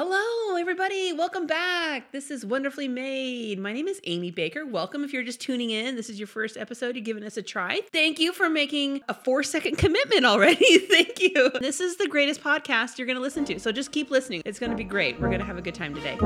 Hello, everybody. Welcome back. This is Wonderfully Made. My name is Amy Baker. Welcome if you're just tuning in. This is your first episode. You're giving us a try. Thank you for making a four second commitment already. Thank you. This is the greatest podcast you're going to listen to. So just keep listening. It's going to be great. We're going to have a good time today.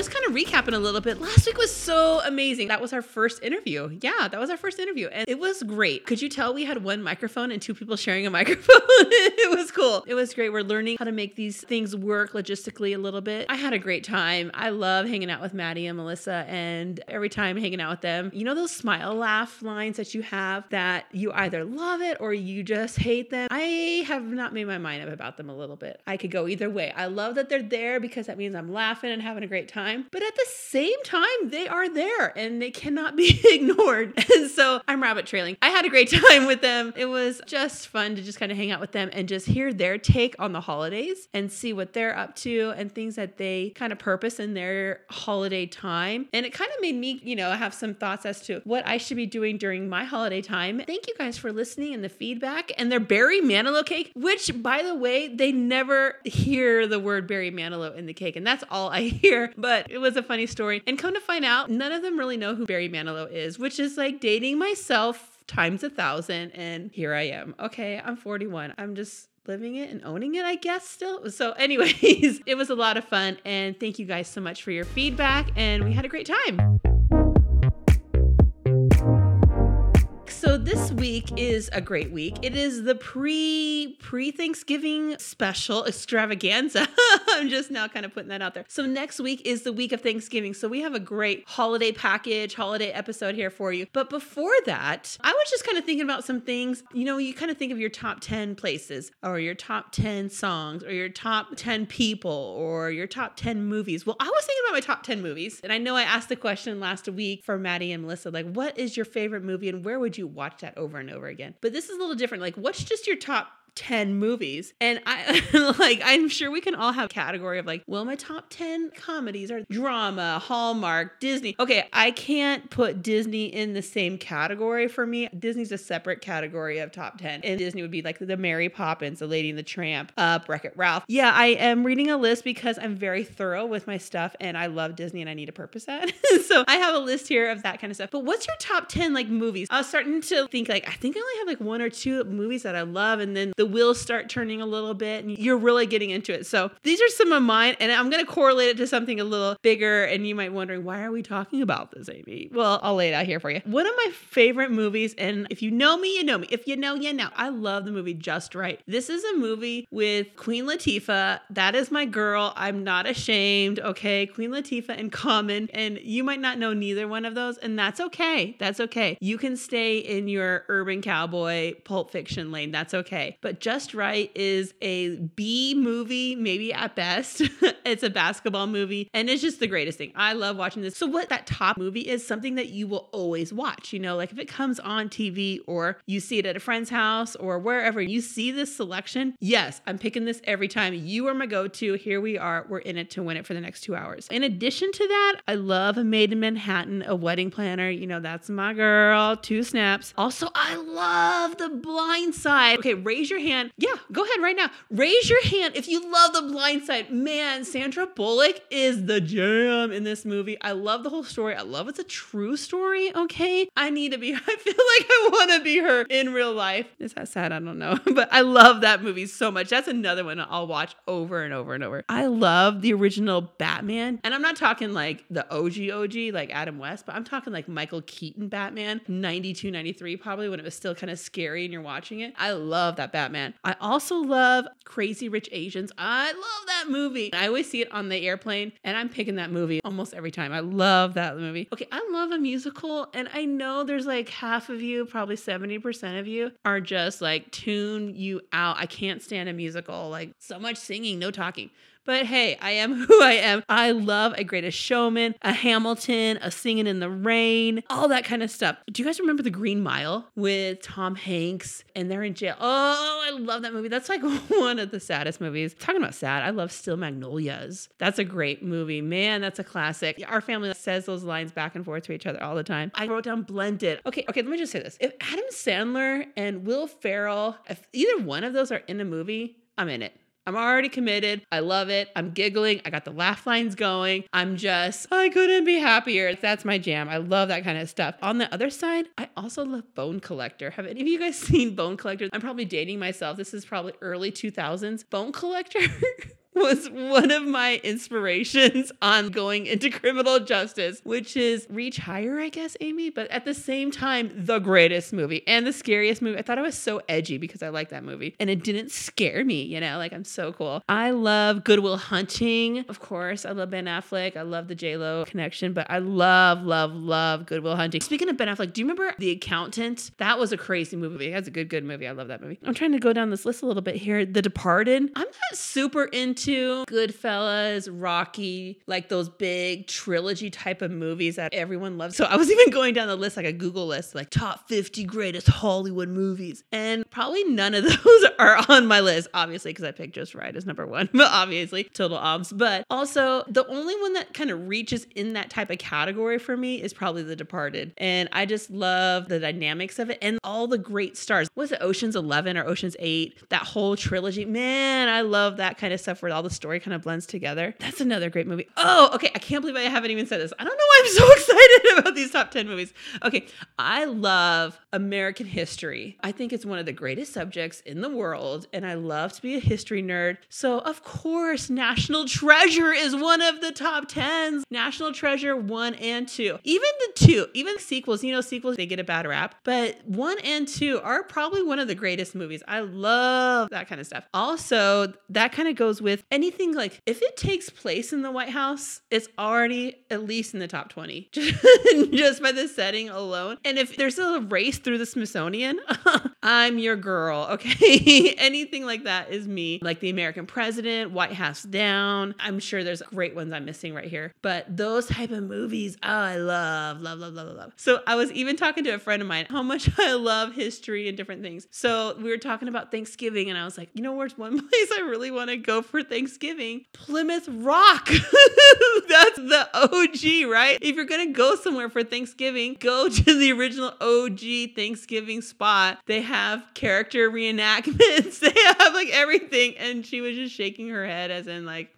Just kind of recapping a little bit, last week was so amazing. That was our first interview. Yeah, that was our first interview. And it was great. Could you tell we had one microphone and two people sharing a microphone? it was cool. It was great. We're learning how to make these things work logistically a little bit. I had a great time. I love hanging out with Maddie and Melissa. And every time hanging out with them, you know, those smile laugh lines that you have that you either love it or you just hate them. I have not made my mind up about them a little bit. I could go either way. I love that they're there because that means I'm laughing and having a great time time. But at the same time, they are there and they cannot be ignored. And so I'm rabbit trailing. I had a great time with them. It was just fun to just kind of hang out with them and just hear their take on the holidays and see what they're up to and things that they kind of purpose in their holiday time. And it kind of made me, you know, have some thoughts as to what I should be doing during my holiday time. Thank you guys for listening and the feedback and their Barry Manilow cake, which by the way, they never hear the word Barry Manilow in the cake. And that's all I hear. But but it was a funny story. And come to find out, none of them really know who Barry Manilow is, which is like dating myself times a thousand. And here I am. Okay, I'm 41. I'm just living it and owning it, I guess, still. So, anyways, it was a lot of fun. And thank you guys so much for your feedback. And we had a great time. This week is a great week. It is the pre pre Thanksgiving special extravaganza. I'm just now kind of putting that out there. So next week is the week of Thanksgiving. So we have a great holiday package, holiday episode here for you. But before that, I was just kind of thinking about some things. You know, you kind of think of your top 10 places or your top 10 songs or your top 10 people or your top 10 movies. Well, I was thinking about my top 10 movies. And I know I asked the question last week for Maddie and Melissa like, what is your favorite movie and where would you watch that over and over again. But this is a little different. Like, what's just your top 10 movies. And I like I'm sure we can all have category of like, well, my top 10 comedies are drama, Hallmark, Disney. Okay, I can't put Disney in the same category for me. Disney's a separate category of top 10. And Disney would be like the Mary Poppins, the Lady and the Tramp, uh, Wreck-It Ralph. Yeah, I am reading a list because I'm very thorough with my stuff and I love Disney and I need to purpose that. so I have a list here of that kind of stuff. But what's your top 10 like movies? I was starting to think like I think I only have like one or two movies that I love and then the wheels start turning a little bit and you're really getting into it. So these are some of mine, and I'm going to correlate it to something a little bigger. And you might wondering, why are we talking about this, Amy? Well, I'll lay it out here for you. One of my favorite movies, and if you know me, you know me. If you know, you know. I love the movie Just Wright. This is a movie with Queen Latifah. That is my girl. I'm not ashamed. Okay. Queen Latifah and Common. And you might not know neither one of those, and that's okay. That's okay. You can stay in your urban cowboy pulp fiction lane. That's okay. But Just just Wright is a B movie, maybe at best. it's a basketball movie, and it's just the greatest thing. I love watching this. So, what that top movie is something that you will always watch. You know, like if it comes on TV or you see it at a friend's house or wherever you see this selection, yes, I'm picking this every time. You are my go to. Here we are. We're in it to win it for the next two hours. In addition to that, I love a Maid in Manhattan, a wedding planner. You know, that's my girl. Two snaps. Also, I love The Blind Side. Okay, raise your hand yeah, go ahead right now. Raise your hand if you love The Blind Side. Man, Sandra Bullock is the jam in this movie. I love the whole story. I love it's a true story, okay? I need to be, I feel like I want to be her in real life. Is that sad? I don't know. But I love that movie so much. That's another one I'll watch over and over and over. I love the original Batman. And I'm not talking like the OG OG, like Adam West, but I'm talking like Michael Keaton Batman, 92, 93, probably when it was still kind of scary and you're watching it. I love that Batman. I also love Crazy Rich Asians. I love that movie. I always see it on the airplane and I'm picking that movie almost every time. I love that movie. Okay, I love a musical and I know there's like half of you, probably 70% of you are just like tune you out. I can't stand a musical. Like so much singing, no talking. But hey, I am who I am. I love a greatest showman, a Hamilton, a singing in the rain, all that kind of stuff. Do you guys remember the Green Mile with Tom Hanks and they're in jail? Oh, I love that movie. That's like one of the saddest movies. Talking about sad, I love Steel Magnolias. That's a great movie. Man, that's a classic. Our family says those lines back and forth to each other all the time. I wrote down blended. Okay, okay, let me just say this. If Adam Sandler and Will Ferrell, if either one of those are in a movie, I'm in it. I'm already committed. I love it. I'm giggling. I got the laugh lines going. I'm just, I couldn't be happier. That's my jam. I love that kind of stuff. On the other side, I also love Bone Collector. Have any of you guys seen Bone Collector? I'm probably dating myself. This is probably early 2000s. Bone Collector was one of my inspirations on going into criminal justice, which is reach higher, I guess, Amy, but at the same time, the greatest movie and the scariest movie. I thought it was so edgy because I like that movie and it didn't scare me, you know, like I'm so cool. I love Good Will Hunting, of course. I love Ben Affleck. I love the J-Lo connection, but I love, love, love Good Will Hunting. Speaking of Ben Affleck, do you remember The Accountant? That was a crazy movie. That's a good, good movie. I love that movie. I'm trying to go down this list a little bit here. The Departed. I'm not super into into Goodfellas, Rocky, like those big trilogy type of movies that everyone loves. So I was even going down the list, like a Google list, like top 50 greatest Hollywood movies. And probably none of those are on my list, obviously, because I picked Just Wright as number one, but obviously Total Obs. But also, the only one that kind of reaches in that type of category for me is probably The Departed. And I just love the dynamics of it and all the great stars. Was it Ocean's 11 or Ocean's 8? That whole trilogy. Man, I love that kind of stuff where all the story kind of blends together. That's another great movie. Oh, okay. I can't believe I haven't even said this. I don't know why I'm so excited about these top 10 movies. Okay. I love American history. I think it's one of the greatest subjects in the world, and I love to be a history nerd. So, of course, National Treasure is one of the top 10s. National Treasure 1 and 2. Even the 2, even sequels, you know, sequels, they get a bad rap, but 1 and 2 are probably one of the greatest movies. I love that kind of stuff. Also, that kind of goes with anything like if it takes place in the White House, it's already at least in the top 20 just by the setting alone. And if there's a race through the Smithsonian, I'm your girl, okay? Anything like that is me. Like the American president, White House Down. I'm sure there's great ones I'm missing right here. But those type of movies, oh, I love, love, love, love, love. So I was even talking to a friend of mine how much I love history and different things. So we were talking about Thanksgiving, and I was like, you know, where's one place I really want to go for Thanksgiving? Plymouth Rock. That's the OG, right? If you're gonna go somewhere for Thanksgiving, go to the original OG Thanksgiving spot. They have character reenactments. They have like everything. And she was just shaking her head as in like,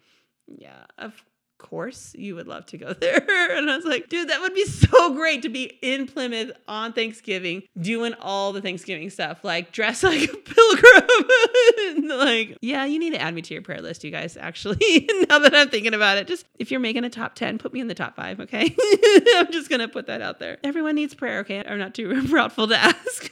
yeah, of course you would love to go there. And I was like, dude, that would be so great to be in Plymouth on Thanksgiving doing all the Thanksgiving stuff, like dress like a pilgrim. like, yeah, you need to add me to your prayer list, you guys, actually. now that I'm thinking about it, just if you're making a top 10, put me in the top five, okay? I'm just going to put that out there. Everyone needs prayer, okay? I'm not too proudful to ask.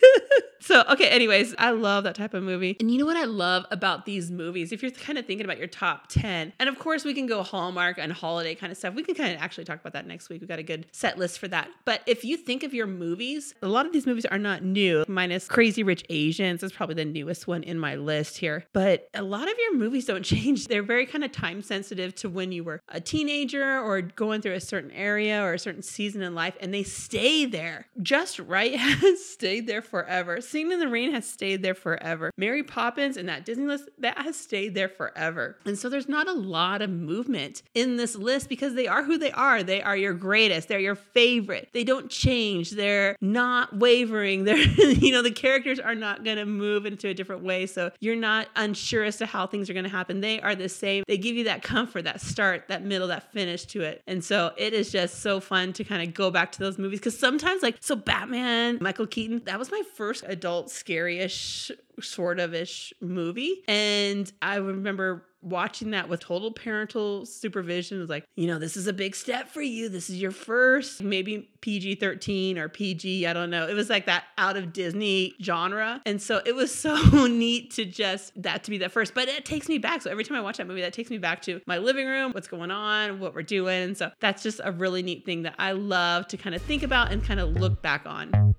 So, okay, anyways, I love that type of movie. And you know what I love about these movies? If you're kind of thinking about your top 10, and of course, we can go Hallmark and holiday kind of stuff. We can kind of actually talk about that next week. We've got a good set list for that. But if you think of your movies, a lot of these movies are not new, minus Crazy Rich Asians is probably the newest one in my list here. But a lot of your movies don't change. They're very kind of time sensitive to when you were a teenager or going through a certain area or a certain season in life, and they stay there. Just Wright has stayed there forever. Singing in the Rain has stayed there forever. Mary Poppins and that Disney list, that has stayed there forever. And so there's not a lot of movement in this list because they are who they are. They are your greatest. They're your favorite. They don't change. They're not wavering. They're, you know, the characters are not going to move into a different way. So you're not unsure as to how things are going to happen. They are the same. They give you that comfort, that start, that middle, that finish to it. And so it is just so fun to kind of go back to those movies because sometimes, like, so Batman, Michael Keaton, that was my first adult scary-ish sort of ish movie. And I remember watching that with total parental supervision. It was like, you know, this is a big step for you. This is your first, maybe PG 13 or PG, I don't know. It was like that out of Disney genre. And so it was so neat to just that to be that first. But it takes me back. So every time I watch that movie, that takes me back to my living room, what's going on, what we're doing. So that's just a really neat thing that I love to kind of think about and kind of look back on.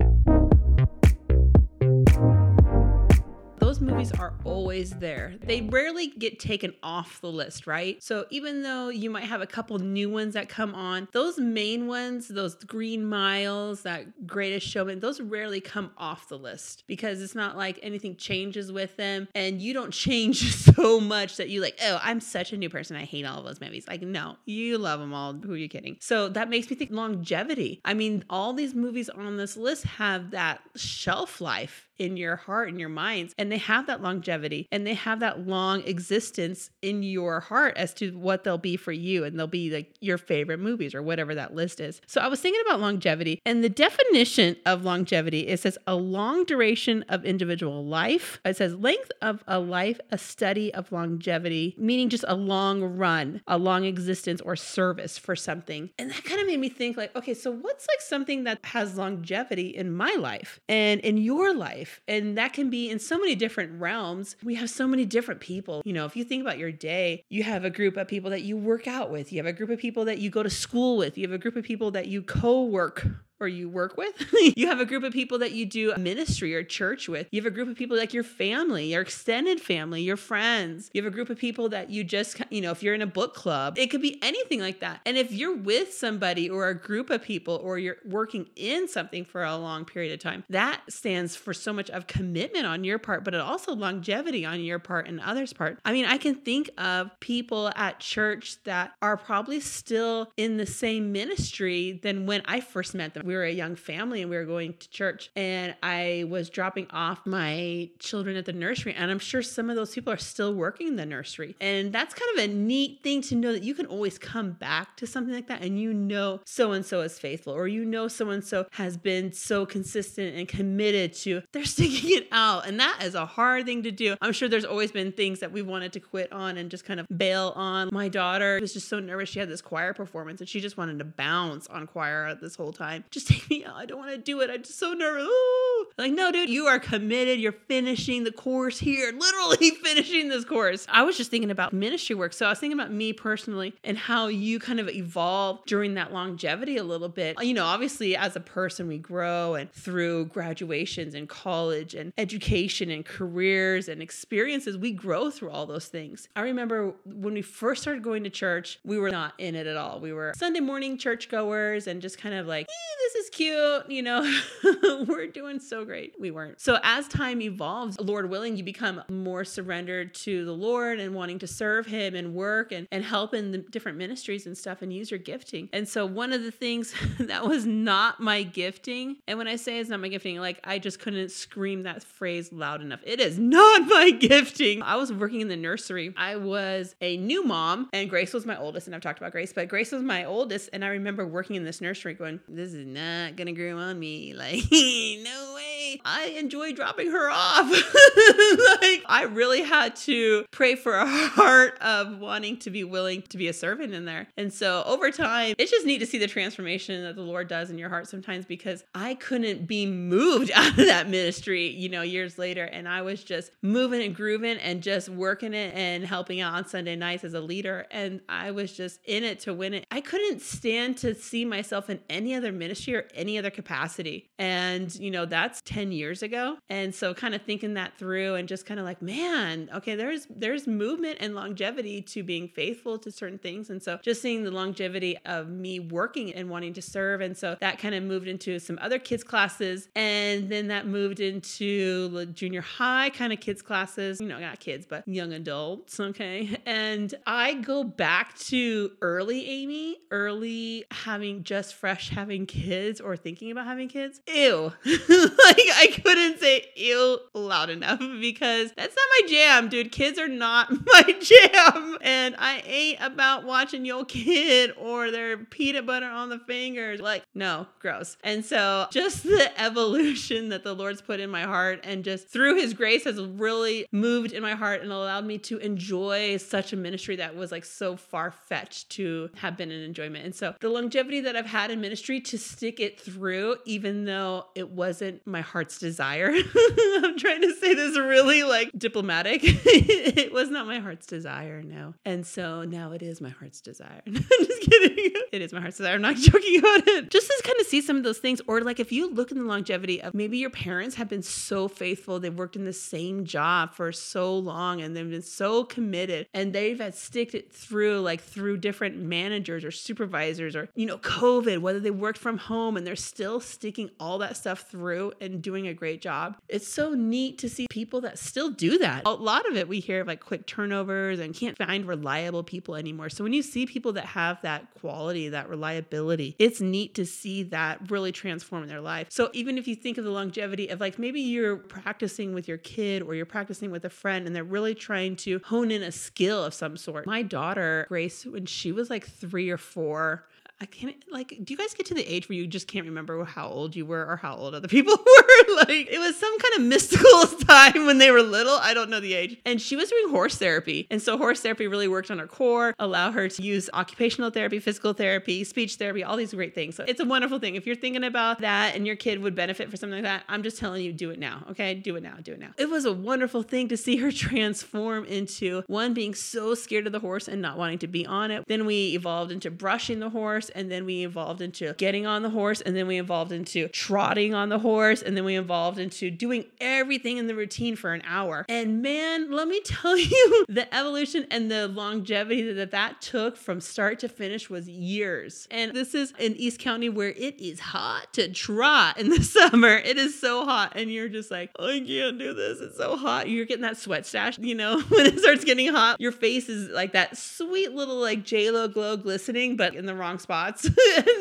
Movies are always there. They rarely get taken off the list, right? So even though you might have a couple new ones that come on, those main ones, those Green Miles, that Greatest Showman, those rarely come off the list because it's not like anything changes with them and you don't change so much that you like, oh, I'm such a new person. I hate all of those movies. Like, no, you love them all. Who are you kidding? So that makes me think longevity. I mean, all these movies on this list have that shelf life in your heart and your minds and they have that longevity and they have that long existence in your heart as to what they'll be for you and they'll be like your favorite movies or whatever that list is. So i was thinking about longevity and the definition of longevity it says a long duration of individual life. It says length of a life a study of longevity meaning just a long run a long existence or service for something. And that kind of made me think like okay so what's like something that has longevity in my life and in your life life. And that can be in so many different realms. We have so many different people. You know, if you think about your day, you have a group of people that you work out with, you have a group of people that you go to school with, you have a group of people that you co work or you work with. you have a group of people that you do ministry or church with. You have a group of people like your family, your extended family, your friends. You have a group of people that you just, you know, if you're in a book club, it could be anything like that. And if you're with somebody or a group of people or you're working in something for a long period of time, that stands for so much of commitment on your part, but it also longevity on your part and others' part. I mean, I can think of people at church that are probably still in the same ministry than when I first met them we were a young family and we were going to church and I was dropping off my children at the nursery and I'm sure some of those people are still working in the nursery. And that's kind of a neat thing to know that you can always come back to something like that and you know so and so is faithful or you know so and so has been so consistent and committed to they're sticking it out and that is a hard thing to do. I'm sure there's always been things that we wanted to quit on and just kind of bail on. My daughter was just so nervous she had this choir performance and she just wanted to bounce on choir this whole time. Just take me out. I don't want to do it. I'm just so nervous. Ooh. Like, no, dude, you are committed. You're finishing the course here, literally finishing this course. I was just thinking about ministry work. So I was thinking about me personally and how you kind of evolve during that longevity a little bit. You know, obviously, as a person, we grow and through graduations and college and education and careers and experiences, we grow through all those things. I remember when we first started going to church, we were not in it at all. We were Sunday morning churchgoers and just kind of like, eh, this is cute, you know, we're doing so great. We weren't. So as time evolves, Lord willing, you become more surrendered to the Lord and wanting to serve him and work and, and help in the different ministries and stuff and use your gifting. And so one of the things that was not my gifting, and when I say it's not my gifting, like I just couldn't scream that phrase loud enough. It is not my gifting. I was working in the nursery. I was a new mom and Grace was my oldest and I've talked about Grace, but Grace was my oldest and I remember working in this nursery going, this is not gonna grow on me. Like, no way. I enjoy dropping her off. like, I really had to pray for a heart of wanting to be willing to be a servant in there. And so over time, it's just neat to see the transformation that the Lord does in your heart sometimes because I couldn't be moved out of that ministry, you know, years later. And I was just moving and grooving and just working it and helping out on Sunday nights as a leader. And I was just in it to win it. I couldn't stand to see myself in any other ministry or any other capacity. And, you know, that's 10 years ago. And so kind of thinking that through and just kind of like, man, okay, there's there's movement and longevity to being faithful to certain things. And so just seeing the longevity of me working and wanting to serve. And so that kind of moved into some other kids classes. And then that moved into junior high kind of kids classes, you know, not kids, but young adults. Okay. And I go back to early Amy, early having just fresh having kids or thinking about having kids, ew. like I couldn't say ew loud enough because that's not my jam, dude. Kids are not my jam. And I ain't about watching your kid or their peanut butter on the fingers. Like, no, gross. And so just the evolution that the Lord's put in my heart and just through his grace has really moved in my heart and allowed me to enjoy such a ministry that was like so far fetched to have been an enjoyment. And so the longevity that I've had in ministry to stick it through, even though it wasn't my heart's desire. I'm trying to say this really like diplomatic. it was not my heart's desire, no. And so now it is my heart's desire. I'm just kidding. It is my heart's desire. I'm not joking about it. Just to kind of see some of those things, or like if you look in the longevity of maybe your parents have been so faithful, they've worked in the same job for so long and they've been so committed and they've had sticked it through like through different managers or supervisors or, you know, COVID, whether they worked from home and they're still sticking all that stuff through and doing a great job. It's so neat to see people that still do that. A lot of it we hear of like quick turnovers and can't find reliable people anymore. So when you see people that have that quality, that reliability, it's neat to see that really transform their life. So even if you think of the longevity of like maybe you're practicing with your kid or you're practicing with a friend and they're really trying to hone in a skill of some sort. My daughter, Grace, when she was like three or four, I can't like. Do you guys get to the age where you just can't remember how old you were or how old other people were? like it was some kind of mystical time when they were little. I don't know the age. And she was doing horse therapy, and so horse therapy really worked on her core, allow her to use occupational therapy, physical therapy, speech therapy, all these great things. So it's a wonderful thing. If you're thinking about that and your kid would benefit for something like that, I'm just telling you, do it now. Okay, do it now. Do it now. It was a wonderful thing to see her transform into one being so scared of the horse and not wanting to be on it. Then we evolved into brushing the horse and then we evolved into getting on the horse and then we evolved into trotting on the horse and then we evolved into doing everything in the routine for an hour. And man, let me tell you, the evolution and the longevity that that took from start to finish was years. And this is in East County where it is hot to trot in the summer. It is so hot and you're just like, I can't do this. It's so hot. You're getting that sweat stash, you know, when it starts getting hot, your face is like that sweet little like J-Lo glow glistening, but in the wrong spots.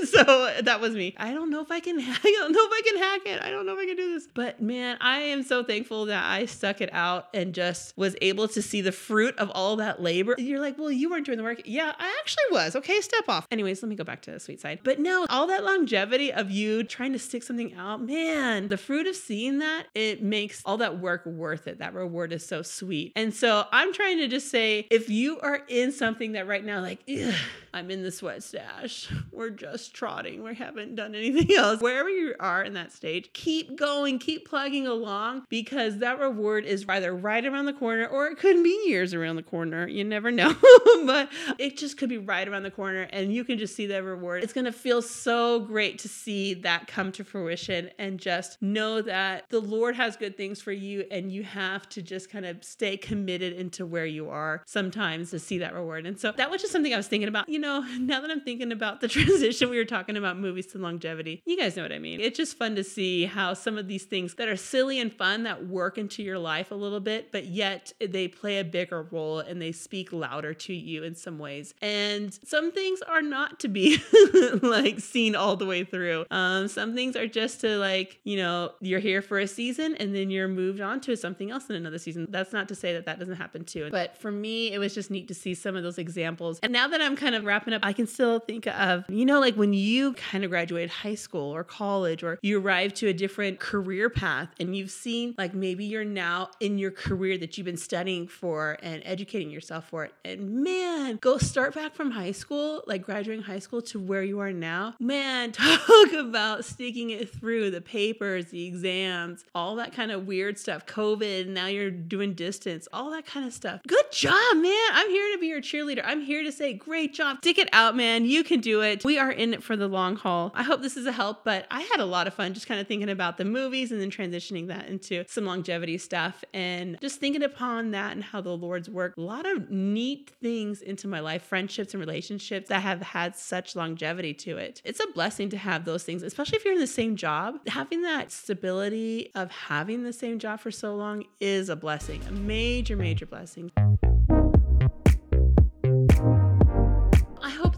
so that was me. I don't know if I can, I don't know if I can hack it. I don't know if I can do this. But man, I am so thankful that I stuck it out and just was able to see the fruit of all that labor. You're like, well, you weren't doing the work. Yeah, I actually was. Okay, step off. Anyways, let me go back to the sweet side. But no, all that longevity of you trying to stick something out, man, the fruit of seeing that, it makes all that work worth it. That reward is so sweet. And so I'm trying to just say, if you are in something that right now, like, I'm in the sweat stash, we're just trotting. We haven't done anything else. Wherever you are in that stage, keep going, keep plugging along because that reward is either right around the corner or it could be years around the corner. You never know. but it just could be right around the corner and you can just see that reward. It's going to feel so great to see that come to fruition and just know that the Lord has good things for you and you have to just kind of stay committed into where you are sometimes to see that reward. And so that was just something I was thinking about. You know, now that I'm thinking about the transition we were talking about movies to longevity. You guys know what I mean. It's just fun to see how some of these things that are silly and fun that work into your life a little bit, but yet they play a bigger role and they speak louder to you in some ways. And some things are not to be like seen all the way through. Um, some things are just to like, you know, you're here for a season and then you're moved on to something else in another season. That's not to say that that doesn't happen too. But for me, it was just neat to see some of those examples. And now that I'm kind of wrapping up, I can still think of, you know, like when you kind of graduated high school or college or you arrive to a different career path and you've seen like maybe you're now in your career that you've been studying for and educating yourself for. And man, go start back from high school, like graduating high school to where you are now. Man, talk about sticking it through the papers, the exams, all that kind of weird stuff. COVID, now you're doing distance, all that kind of stuff. Good job, man. I'm here to be your cheerleader. I'm here to say, great job. Stick it out, man. You can do it. We are in it for the long haul. I hope this is a help, but I had a lot of fun just kind of thinking about the movies and then transitioning that into some longevity stuff and just thinking upon that and how the Lord's work. A lot of neat things into my life, friendships and relationships that have had such longevity to it. It's a blessing to have those things, especially if you're in the same job. Having that stability of having the same job for so long is a blessing, a major, major blessing.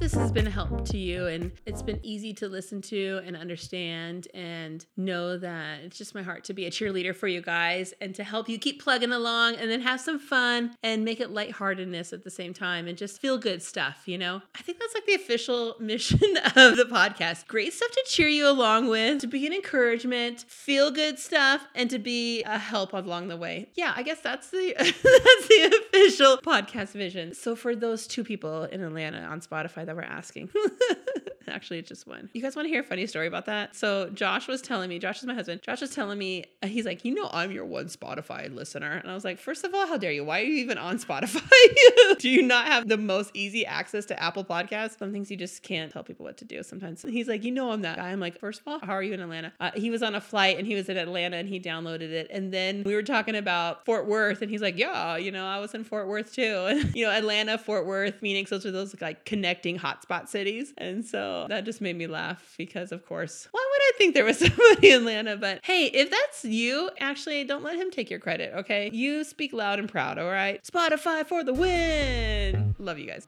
This has been a help to you and it's been easy to listen to and understand and know that it's just my heart to be a cheerleader for you guys and to help you keep plugging along and then have some fun and make it lightheartedness at the same time and just feel good stuff, you know? I think that's like the official mission of the podcast. Great stuff to cheer you along with, to be an encouragement, feel good stuff, and to be a help along the way. Yeah, I guess that's the that's the official podcast vision. So for those two people in Atlanta on Spotify that we're asking. Actually, it's just one. You guys want to hear a funny story about that? So Josh was telling me, Josh is my husband. Josh was telling me, uh, he's like, you know, I'm your one Spotify listener. And I was like, first of all, how dare you? Why are you even on Spotify? do you not have the most easy access to Apple Podcasts? Some things you just can't tell people what to do sometimes. He's like, you know, I'm that guy. I'm like, first of all, how are you in Atlanta? Uh, he was on a flight and he was in Atlanta and he downloaded it. And then we were talking about Fort Worth and he's like, yeah, you know, I was in Fort Worth too. And, you know, Atlanta, Fort Worth, Phoenix, those are those like connecting hotspot cities. And that just made me laugh because, of course, why would I think there was somebody in Atlanta? But hey, if that's you, actually, don't let him take your credit, okay? You speak loud and proud, all right? Spotify for the win. Love you guys.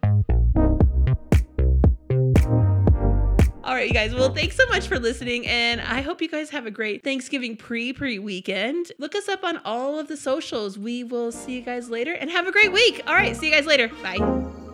All right, you guys. Well, thanks so much for listening. And I hope you guys have a great Thanksgiving pre pre weekend. Look us up on all of the socials. We will see you guys later and have a great week. All right, see you guys later. Bye.